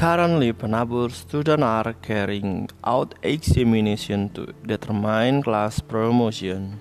Currently, Penabur students are carrying out examination to determine class promotion.